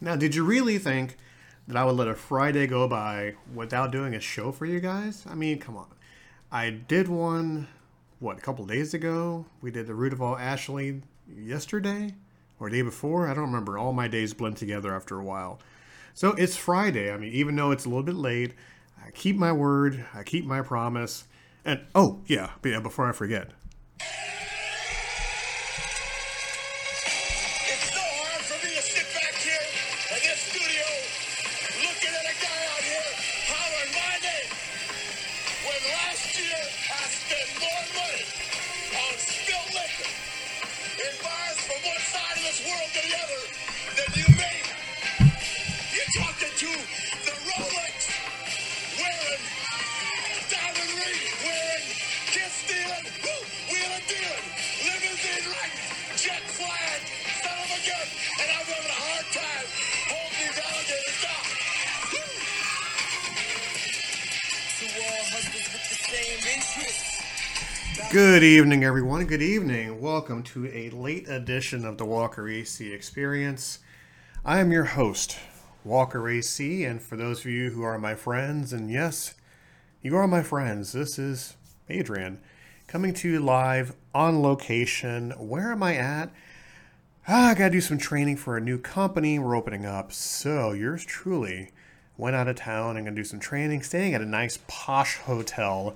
Now, did you really think that I would let a Friday go by without doing a show for you guys? I mean, come on. I did one, what, a couple days ago? We did the Root of All Ashley yesterday or day before. I don't remember. All my days blend together after a while. So it's Friday. I mean, even though it's a little bit late, I keep my word, I keep my promise. And oh, yeah, yeah, before I forget, from one side of this world to the other than you made. You're talking to the Rolex wearing, diamond ring wearing, kiss stealing, woo, wheeling dealing, limousine riding, jet flying, son of a gun, and I'm having a hard time holding these alligators down. Woo! Two all husbands with the same interests. Good evening, everyone. Good evening. Welcome to a late edition of the Walker AC Experience. I am your host, Walker AC, and for those of you who are my friends, and yes, you are my friends, this is Adrian coming to you live on location. Where am I at? Ah, I gotta do some training for a new company we're opening up. So, yours truly went out of town I'm gonna do some training, staying at a nice posh hotel.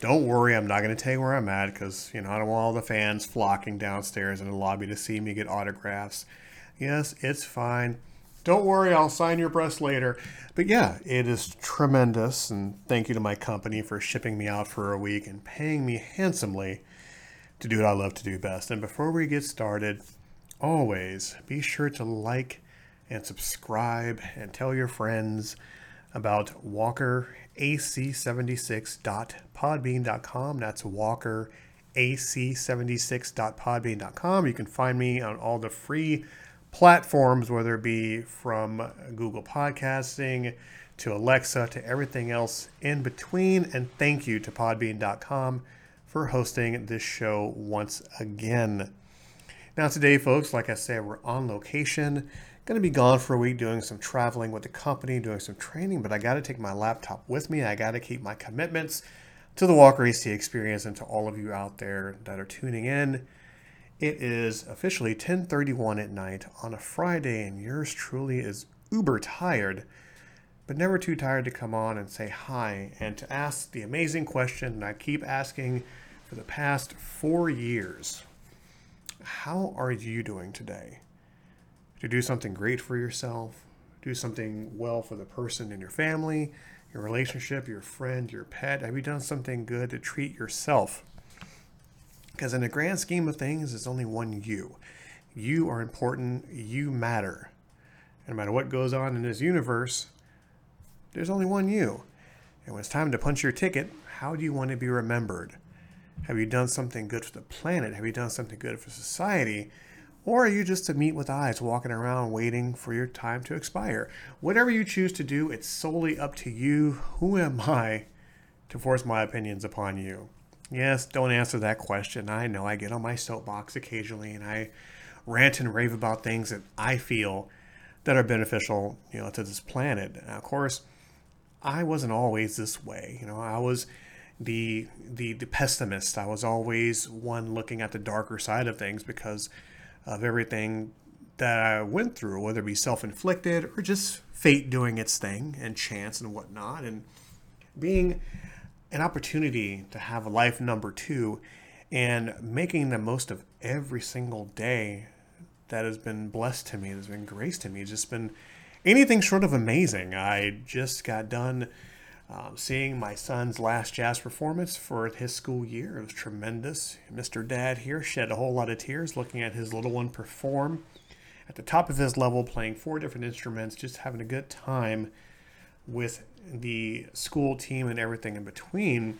Don't worry, I'm not gonna tell you where I'm at because, you know, I don't want all the fans flocking downstairs in the lobby to see me get autographs. Yes, it's fine. Don't worry, I'll sign your breast later. But yeah, it is tremendous, and thank you to my company for shipping me out for a week and paying me handsomely to do what I love to do best. And before we get started, always be sure to like and subscribe and tell your friends about Walker AC76.podbean.com. That's Walker AC76.podbean.com. You can find me on all the free platforms, whether it be from Google Podcasting to Alexa to everything else in between. And thank you to podbean.com for hosting this show once again. Now, today, folks, like I said, we're on location. Going to be gone for a week doing some traveling with the company, doing some training, but I got to take my laptop with me. I got to keep my commitments to the Walker AC experience and to all of you out there that are tuning in. It is officially 10:31 at night on a Friday and yours truly is uber tired, but never too tired to come on and say hi and to ask the amazing question that I keep asking for the past 4 years. How are you doing today? To do something great for yourself, do something well for the person in your family, your relationship, your friend, your pet. Have you done something good to treat yourself? Because in the grand scheme of things, it's only one you. You are important, you matter. And no matter what goes on in this universe, there's only one you. And when it's time to punch your ticket, how do you want to be remembered? Have you done something good for the planet? Have you done something good for society? Or are you just a meat with eyes walking around waiting for your time to expire? Whatever you choose to do, it's solely up to you. Who am I to force my opinions upon you? Yes, don't answer that question. I know I get on my soapbox occasionally and I rant and rave about things that I feel that are beneficial, you know, to this planet. Now, of course, I wasn't always this way. You know, I was the, the the pessimist. I was always one looking at the darker side of things because of everything that I went through, whether it be self-inflicted or just fate doing its thing and chance and whatnot, and being an opportunity to have a life number two and making the most of every single day that has been blessed to me, that's been grace to me, it's just been anything short of amazing. I just got done um, seeing my son's last jazz performance for his school year. It was tremendous. Mr. Dad here shed a whole lot of tears looking at his little one perform at the top of his level, playing four different instruments, just having a good time with the school team and everything in between.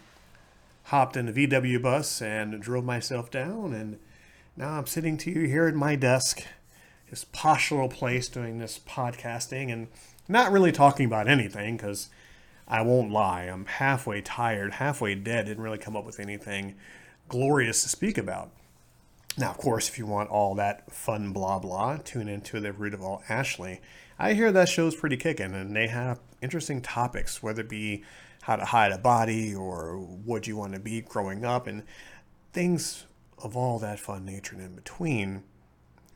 Hopped in a VW bus and drove myself down, and now I'm sitting to you here at my desk, this posh little place doing this podcasting and not really talking about anything because I won't lie, I'm halfway tired, halfway dead, didn't really come up with anything glorious to speak about. Now, of course, if you want all that fun blah blah, tune into the Root of All Ashley. I hear that show's pretty kicking, and they have interesting topics, whether it be how to hide a body or what you want to be growing up, and things of all that fun nature and in between.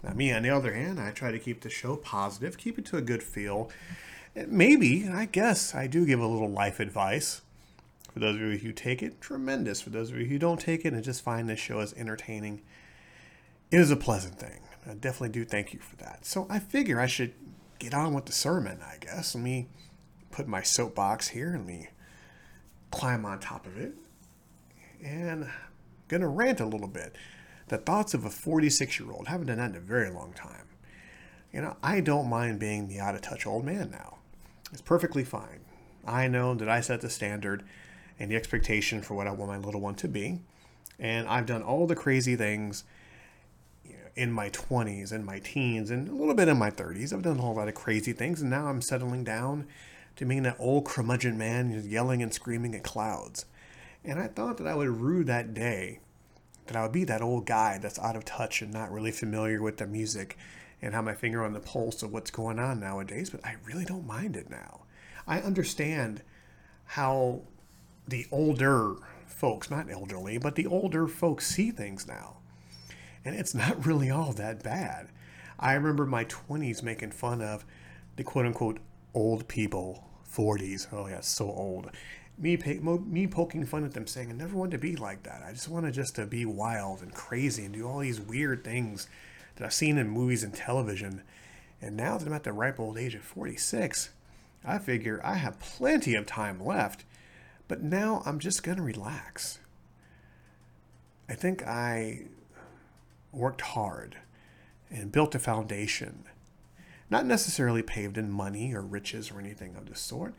Now, me, on the other hand, I try to keep the show positive, keep it to a good feel. Maybe, I guess, I do give a little life advice. For those of you who take it, tremendous. For those of you who don't take it and just find this show as entertaining, it is a pleasant thing. I definitely do thank you for that. So I figure I should get on with the sermon, I guess. Let me put my soapbox here and me climb on top of it. And I'm gonna rant a little bit. The thoughts of a 46 year old haven't done that in a very long time. You know, I don't mind being the out of touch old man now. It's perfectly fine. I know that I set the standard and the expectation for what I want my little one to be. And I've done all the crazy things in my 20s and my teens and a little bit in my 30s. I've done a whole lot of crazy things. And now I'm settling down to being that old curmudgeon man yelling and screaming at clouds. And I thought that I would rue that day, that I would be that old guy that's out of touch and not really familiar with the music and have my finger on the pulse of what's going on nowadays. But I really don't mind it now. I understand how the older folks, not elderly, but the older folks see things now. And it's not really all that bad. I remember my 20s making fun of the quote unquote old people, 40s. Oh, yeah, so old. Me, me poking fun at them saying, I never wanted to be like that. I just wanted just to be wild and crazy and do all these weird things that I've seen in movies and television. And now that I'm at the ripe old age of 46, I figure I have plenty of time left, but now I'm just going to relax. I think I worked hard and built a foundation, not necessarily paved in money or riches or anything of the sort,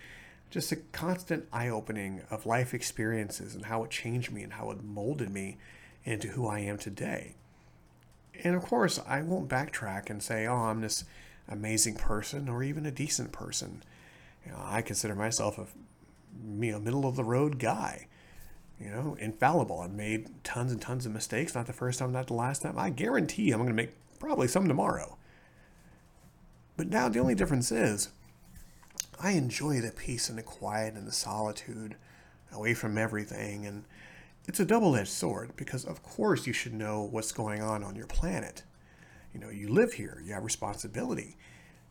just a constant eye opening of life experiences and how it changed me and how it molded me into who I am today. And of course, I won't backtrack and say, oh, I'm this amazing person or even a decent person. You know, I consider myself a you know middle of the road guy. You know, infallible. I've made tons and tons of mistakes. Not the first time, not the last time. I guarantee I'm going to make probably some tomorrow. But now the only difference is I enjoy the peace and the quiet and the solitude away from everything. And it's a double edged sword because, of course, you should know what's going on on your planet. You know, you live here, you have responsibility.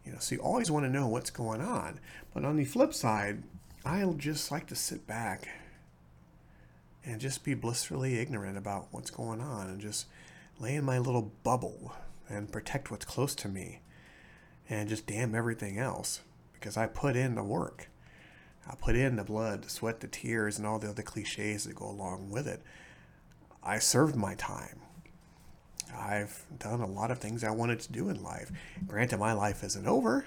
You know, so you always want to know what's going on. But on the flip side, I'll just like to sit back and just be blissfully ignorant about what's going on and just lay in my little bubble and protect what's close to me and just damn everything else because I put in the work. I put in the blood, the sweat, the tears, and all the other cliches that go along with it. I served my time. I've done a lot of things I wanted to do in life. Granted, my life isn't over.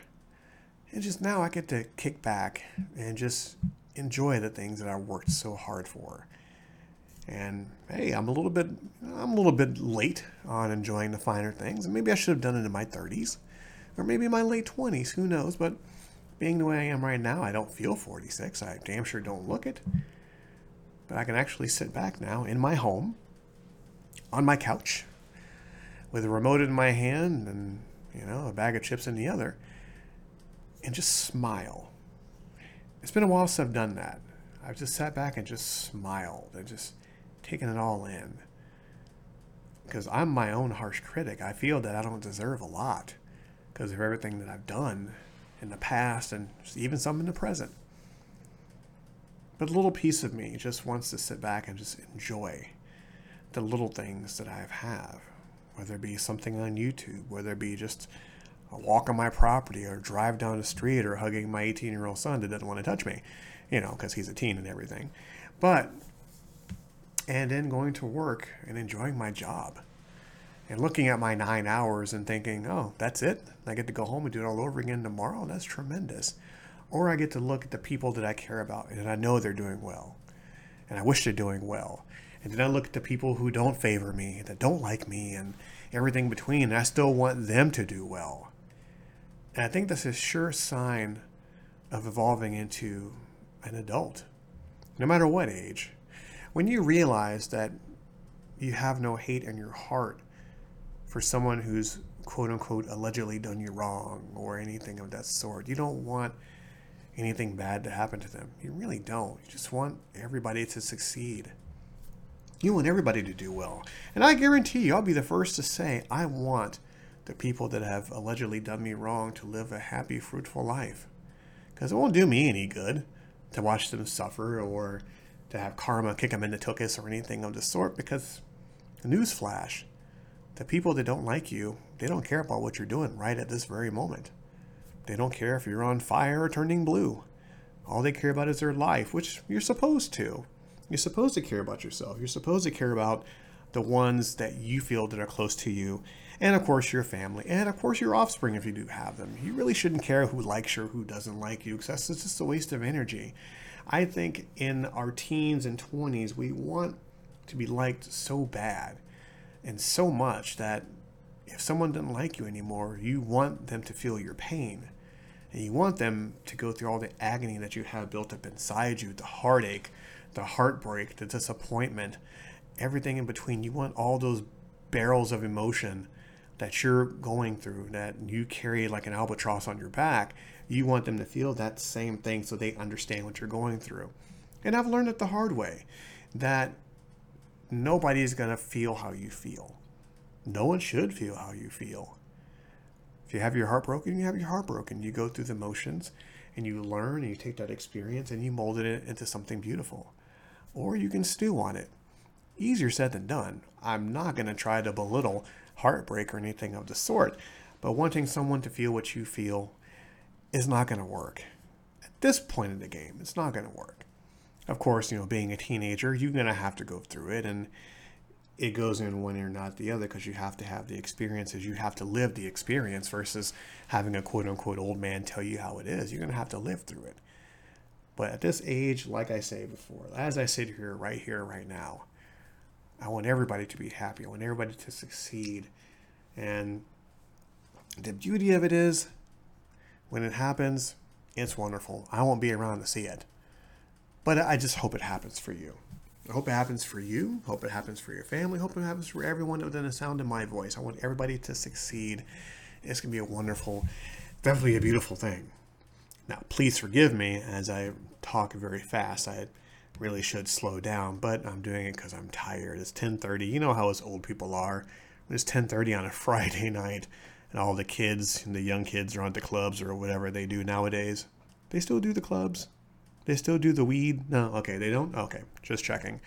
And just now I get to kick back and just enjoy the things that I worked so hard for. And hey, I'm a little bit I'm a little bit late on enjoying the finer things. Maybe I should have done it in my 30s or maybe my late 20s, who knows, but being the way I am right now, I don't feel 46. I damn sure don't look it. But I can actually sit back now in my home on my couch with a remote in my hand and, you know, a bag of chips in the other and just smile. It's been a while since I've done that. I've just sat back and just smiled and just taken it all in. Because I'm my own harsh critic. I feel that I don't deserve a lot because of everything that I've done in the past and even some in the present. But a little piece of me just wants to sit back and just enjoy the little things that I have, whether it be something on YouTube, whether it be just a walk on my property or drive down the street or hugging my 18 year old son that doesn't want to touch me, you know, because he's a teen and everything. But, and then going to work and enjoying my job and looking at my nine hours and thinking, oh, that's it. I get to go home and do it all over again tomorrow. That's tremendous. Or I get to look at the people that I care about and I know they're doing well. And I wish they're doing well. And then I look at the people who don't favor me, that don't like me, and everything between. And I still want them to do well. And I think that's a sure sign of evolving into an adult, no matter what age. When you realize that you have no hate in your heart for someone who's quote unquote allegedly done you wrong or anything of that sort. You don't want anything bad to happen to them. You really don't. You just want everybody to succeed. You want everybody to do well. And I guarantee you, I'll be the first to say, I want the people that have allegedly done me wrong to live a happy, fruitful life. Because it won't do me any good to watch them suffer or to have karma kick them in the tuchus or anything of the sort. Because, newsflash, the people that don't like you, they don't care about what you're doing right at this very moment. They don't care if you're on fire or turning blue. All they care about is their life, which you're supposed to. You're supposed to care about yourself. You're supposed to care about the ones that you feel that are close to you, and of course your family, and of course your offspring if you do have them. You really shouldn't care who likes you or who doesn't like you, because that's just a waste of energy. I think in our teens and 20s, we want to be liked so bad and so much that if someone doesn't like you anymore, you want them to feel your pain. And you want them to go through all the agony that you have built up inside you the heartache, the heartbreak, the disappointment, everything in between. You want all those barrels of emotion that you're going through, that you carry like an albatross on your back. You want them to feel that same thing so they understand what you're going through. And I've learned it the hard way that nobody's going to feel how you feel. No one should feel how you feel. If you have your heart broken, you have your heart broken. You go through the motions and you learn and you take that experience and you mold it into something beautiful. Or you can stew on it. Easier said than done. I'm not going to try to belittle heartbreak or anything of the sort, but wanting someone to feel what you feel is not going to work. At this point in the game, it's not going to work. Of course, you know, being a teenager, you're going to have to go through it and it goes in one ear, not the other, because you have to have the experiences. You have to live the experience versus having a quote unquote old man tell you how it is. You're going to have to live through it. But at this age, like I say before, as I sit here, right here, right now, I want everybody to be happy. I want everybody to succeed. And the beauty of it is, when it happens, it's wonderful. I won't be around to see it. But I just hope it happens for you. I hope it happens for you. Hope it happens for your family. Hope it happens for everyone within the sound of my voice. I want everybody to succeed. It's going to be a wonderful, definitely a beautiful thing. Now, please forgive me as I talk very fast. I really should slow down, but I'm doing it because I'm tired. It's 10:30. You know how us old people are. It's 10:30 on a Friday night, and all the kids and the young kids are on the clubs or whatever they do nowadays. They still do the clubs. They still do the weed? No, okay, they don't. Okay, just checking.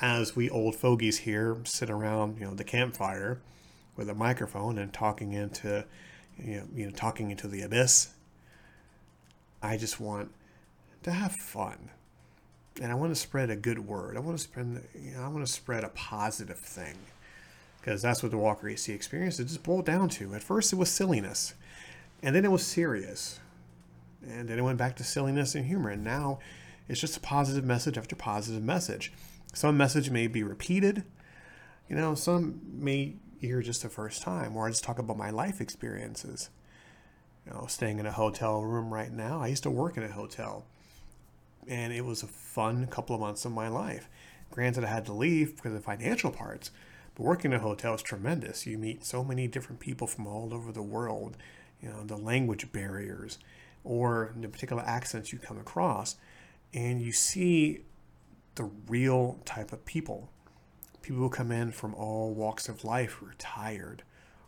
As we old fogies here sit around, you know, the campfire with a microphone and talking into, you know, you know, talking into the abyss. I just want to have fun, and I want to spread a good word. I want to spread, you know, I want to spread a positive thing, because that's what the Walker AC experience it just boiled down to. At first, it was silliness, and then it was serious and then it went back to silliness and humor. And now it's just a positive message after positive message. Some message may be repeated, you know, some may hear just the first time, or I just talk about my life experiences. You know, staying in a hotel room right now. I used to work in a hotel, and it was a fun couple of months of my life. Granted, I had to leave because of financial parts, but working in a hotel is tremendous. You meet so many different people from all over the world, you know, the language barriers or the particular accents you come across, and you see the real type of people. People who come in from all walks of life who are tired,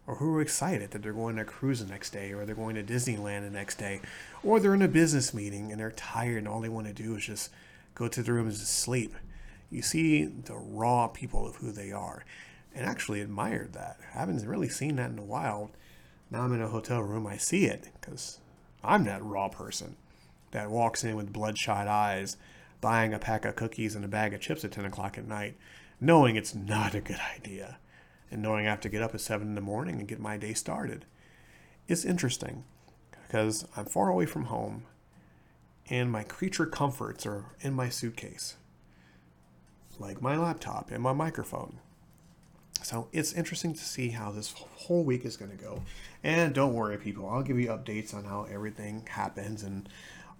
or who are excited that they're going to cruise the next day, or they're going to Disneyland the next day, or they're in a business meeting and they're tired and all they want to do is just go to the room and sleep. You see the raw people of who they are, and actually admired that. I haven't really seen that in a while. Now I'm in a hotel room, I see it because I'm that raw person that walks in with bloodshot eyes, buying a pack of cookies and a bag of chips at 10 o'clock at night, knowing it's not a good idea, and knowing I have to get up at 7 in the morning and get my day started. It's interesting because I'm far away from home and my creature comforts are in my suitcase, like my laptop and my microphone. So it's interesting to see how this whole week is going to go. And don't worry, people, I'll give you updates on how everything happens and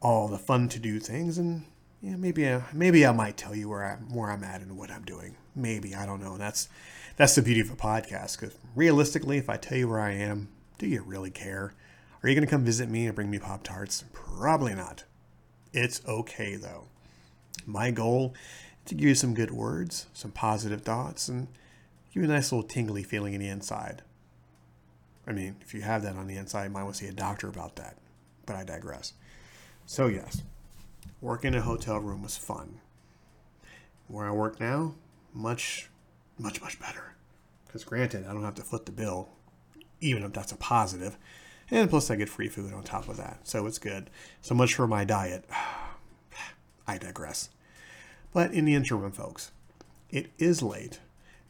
all the fun to do things. And yeah, maybe I, maybe I might tell you where I'm where I'm at and what I'm doing. Maybe I don't know. That's that's the beauty of a podcast. Because realistically, if I tell you where I am, do you really care? Are you going to come visit me and bring me pop tarts? Probably not. It's okay though. My goal is to give you some good words, some positive thoughts, and give you a nice little tingly feeling in the inside. I mean, if you have that on the inside, you might want to see a doctor about that. But I digress. So yes, working in a hotel room was fun. Where I work now, much, much, much better. Because granted, I don't have to foot the bill, even if that's a positive. And plus, I get free food on top of that. So it's good. So much for my diet. I digress. But in the interim, folks, it is late,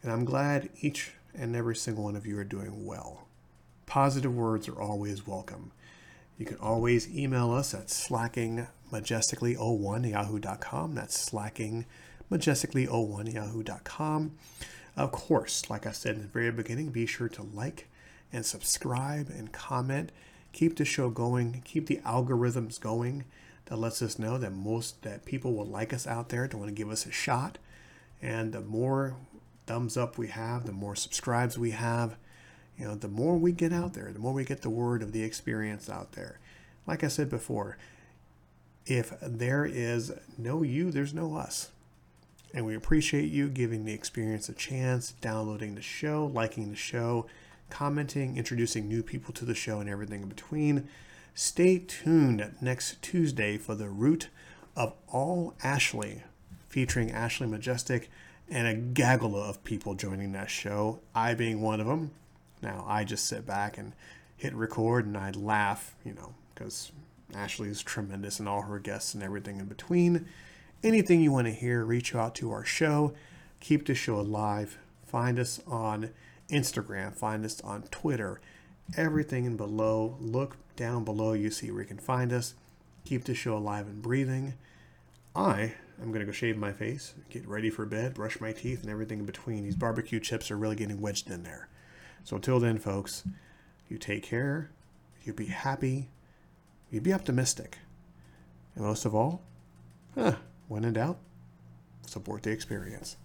and I'm glad each and every single one of you are doing well. Positive words are always welcome. You can always email us at slackingmajestically01 yahoo.com. That's slackingmajestically01 yahoo.com. Of course, like I said in the very beginning, be sure to like and subscribe and comment. Keep the show going. Keep the algorithms going. That lets us know that most that people will like us out there to want to give us a shot. And the more thumbs up we have, the more subscribes we have, you know, the more we get out there, the more we get the word of the experience out there. Like I said before, if there is no you, there's no us. And we appreciate you giving the experience a chance, downloading the show, liking the show, commenting, introducing new people to the show, and everything in between. Stay tuned next Tuesday for the root of all Ashley, featuring Ashley Majestic and a gaggle of people joining that show, I being one of them. Now, I just sit back and hit record and I laugh, you know, because Ashley is tremendous and all her guests and everything in between. Anything you want to hear, reach out to our show. Keep the show alive. Find us on Instagram, find us on Twitter, everything in below. Look down below, you see where you can find us. Keep the show alive and breathing. I am going to go shave my face, get ready for bed, brush my teeth, and everything in between. These barbecue chips are really getting wedged in there. So until then, folks, you take care, you be happy, you be optimistic. And most of all, huh, when in doubt, support the experience.